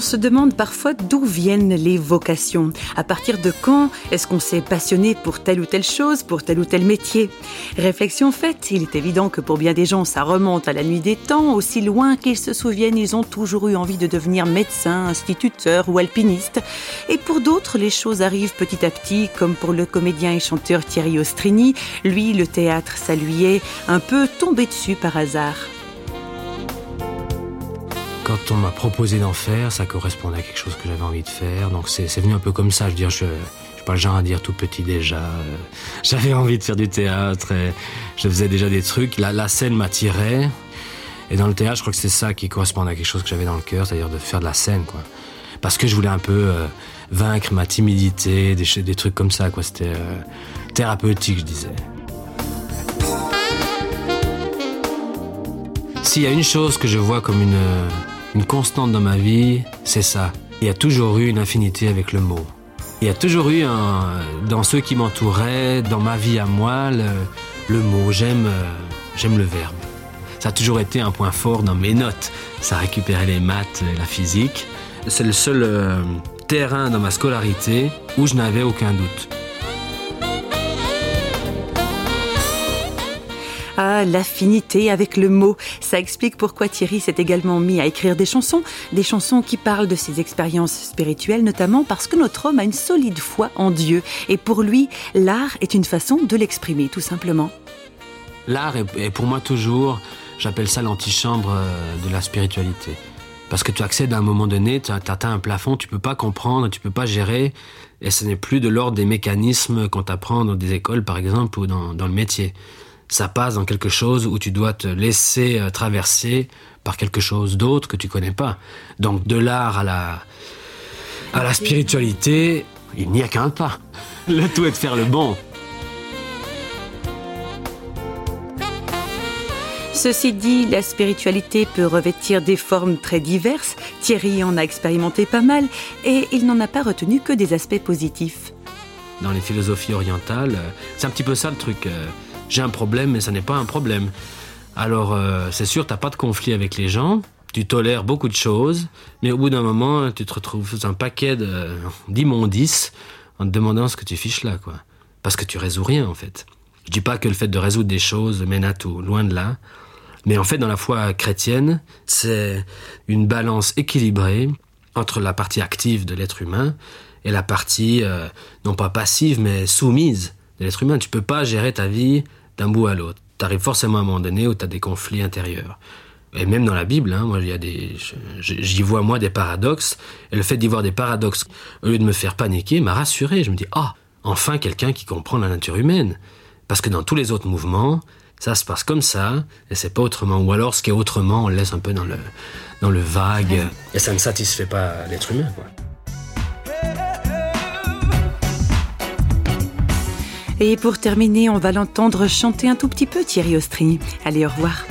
se demande parfois d'où viennent les vocations. À partir de quand est-ce qu'on s'est passionné pour telle ou telle chose, pour tel ou tel métier? Réflexion faite, il est évident que pour bien des gens, ça remonte à la nuit des temps, aussi loin qu'ils se souviennent, ils ont toujours eu envie de devenir médecin, instituteur ou alpiniste. Et pour d'autres, les choses arrivent petit à petit, comme pour le comédien et chanteur Thierry Ostrini. Lui, le théâtre, ça lui est un peu tombé dessus par hasard quand on m'a proposé d'en faire, ça correspondait à quelque chose que j'avais envie de faire. Donc c'est venu un peu comme ça. Je veux dire, je, suis pas le genre à dire tout petit déjà. Euh, j'avais envie de faire du théâtre. Et je faisais déjà des trucs. La, scène m'attirait. Et dans le théâtre, je crois que c'est ça qui correspondait à quelque chose que j'avais dans le cœur, c'est-à-dire de faire de la scène, quoi. Parce que je voulais un peu euh, vaincre ma timidité, des, des trucs comme ça, quoi. C'était euh, thérapeutique, je disais. S'il y a une chose que je vois comme une une constante dans ma vie, c'est ça. Il y a toujours eu une infinité avec le mot. Il y a toujours eu dans ceux qui m'entouraient, dans ma vie à moi, le, mot. J'aime, euh, j'aime le verbe. Ça a toujours été un point fort dans mes notes. Ça récupérait les maths et la physique. C'est le seul euh, terrain dans ma scolarité où je n'avais aucun doute. L'affinité avec le mot. Ça explique pourquoi Thierry s'est également mis à écrire des chansons, des chansons qui parlent de ses expériences spirituelles notamment parce que notre homme a une solide foi en Dieu et pour lui, l'art est une façon de l'exprimer tout simplement. L'art est pour moi toujours, j'appelle ça l'antichambre euh, de la spiritualité. Parce que tu accèdes à un moment donné, tu atteins un plafond, tu peux pas comprendre, tu peux pas gérer, et ce n'est plus de l'ordre des mécanismes qu'on t'apprend dans des écoles, par exemple, ou dans le métier ça passe dans quelque chose où tu dois te laisser euh, traverser par quelque chose d'autre que tu connais pas. Donc de l'art à la à la spiritualité, il n'y a qu'un pas. Le tout est de faire le bon. Ceci dit, la spiritualité peut revêtir des formes très diverses. Thierry en a expérimenté pas mal et il n'en a pas retenu que des aspects positifs. Dans les philosophies orientales, euh, c'est un petit peu ça le truc. Euh, j'ai un problème, mais ça n'est pas un problème. Alors, euh, c'est sûr, t'as pas de conflit avec les gens, tu tolères beaucoup de choses, mais au bout d'un moment, tu te retrouves sous un paquet d'immondices en te demandant ce que tu fiches là, quoi. Parce que tu résous rien, en fait. Je dis pas que le fait de résoudre des choses mène à tout, loin de là. Mais en fait, dans la foi chrétienne, c'est une balance équilibrée entre la partie active de l'être humain et la partie, euh, non pas passive, mais soumise de l'être humain. Tu peux pas gérer ta vie d'un bout à l'autre. Tu arrives forcément à un moment donné où tu as des conflits intérieurs. Et même dans la Bible, hein, moi, j'y vois moi des paradoxes. Et le fait d'y voir des paradoxes, au lieu de me faire paniquer, m'a rassuré. Je me dis, ah, enfin quelqu'un qui comprend la nature humaine. Parce que dans tous les autres mouvements, ça se passe comme ça, et c'est pas autrement. Ou alors, ce qui est autrement, on le laisse un peu dans le, dans le vague, et ça ne satisfait pas l'être humain, quoi. Et pour terminer, on va l'entendre chanter un tout petit peu Thierry Ostrini. Allez, au revoir.